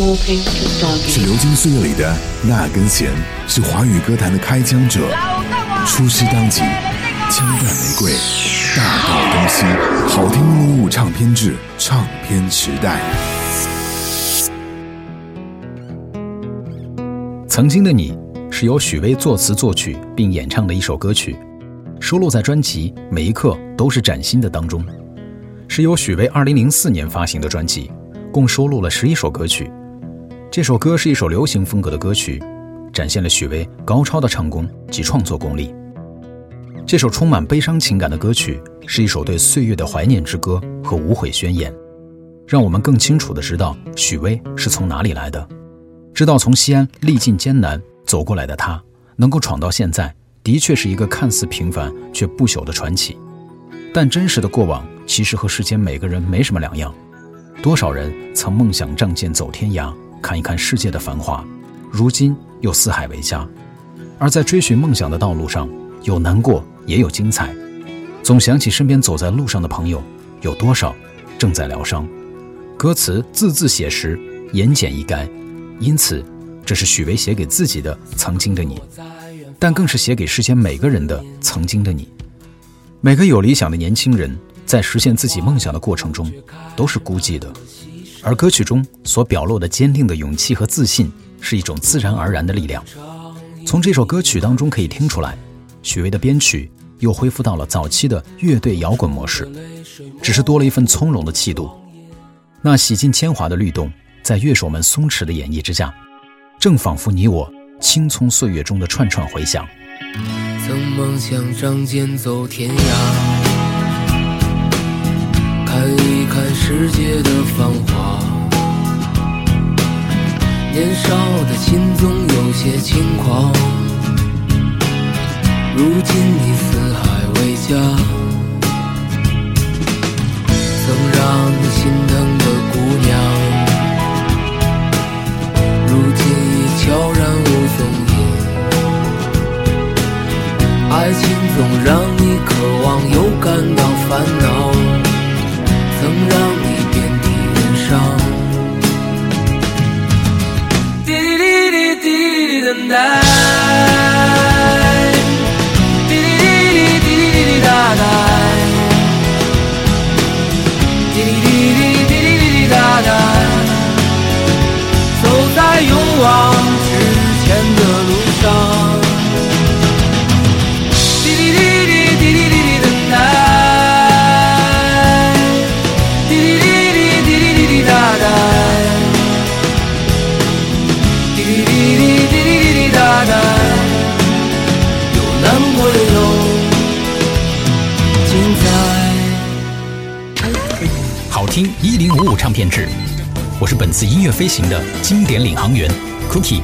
是流金岁月里的那根弦，是华语歌坛的开枪者。出师当即，枪弹玫瑰，大道东西，好听录物唱片制，唱片时代。曾经的你是由许巍作词作曲并演唱的一首歌曲，收录在专辑《每一刻都是崭新的》当中，是由许巍2004年发行的专辑，共收录了十一首歌曲。这首歌是一首流行风格的歌曲，展现了许巍高超的唱功及创作功力。这首充满悲伤情感的歌曲是一首对岁月的怀念之歌和无悔宣言，让我们更清楚地知道许巍是从哪里来的。知道从西安历尽艰难走过来的他，能够闯到现在，的确是一个看似平凡却不朽的传奇。但真实的过往其实和世间每个人没什么两样。多少人曾梦想仗剑走天涯，看一看世界的繁华，如今又四海为家。而在追寻梦想的道路上，有难过也有精彩。总想起身边走在路上的朋友，有多少正在疗伤。歌词字字写实，言简意赅。因此，这是许巍写给自己的曾经的你，但更是写给世间每个人的曾经的你。每个有理想的年轻人在实现自己梦想的过程中，都是孤寂的。而歌曲中所表露的坚定的勇气和自信，是一种自然而然的力量。从这首歌曲当中可以听出来，许巍的编曲又恢复到了早期的乐队摇滚模式，只是多了一份从容的气度，那洗尽铅华的律动。在乐手们松弛的演绎之下，正仿佛你我青葱岁月中的串串回响。曾梦想仗剑走天涯，看一看世界的繁华。年少的心总有些轻狂，如今你四海为家。曾让你心滴滴滴滴滴滴等待听一零五五唱片制，我是本次音乐飞行的经典领航员 Cookie。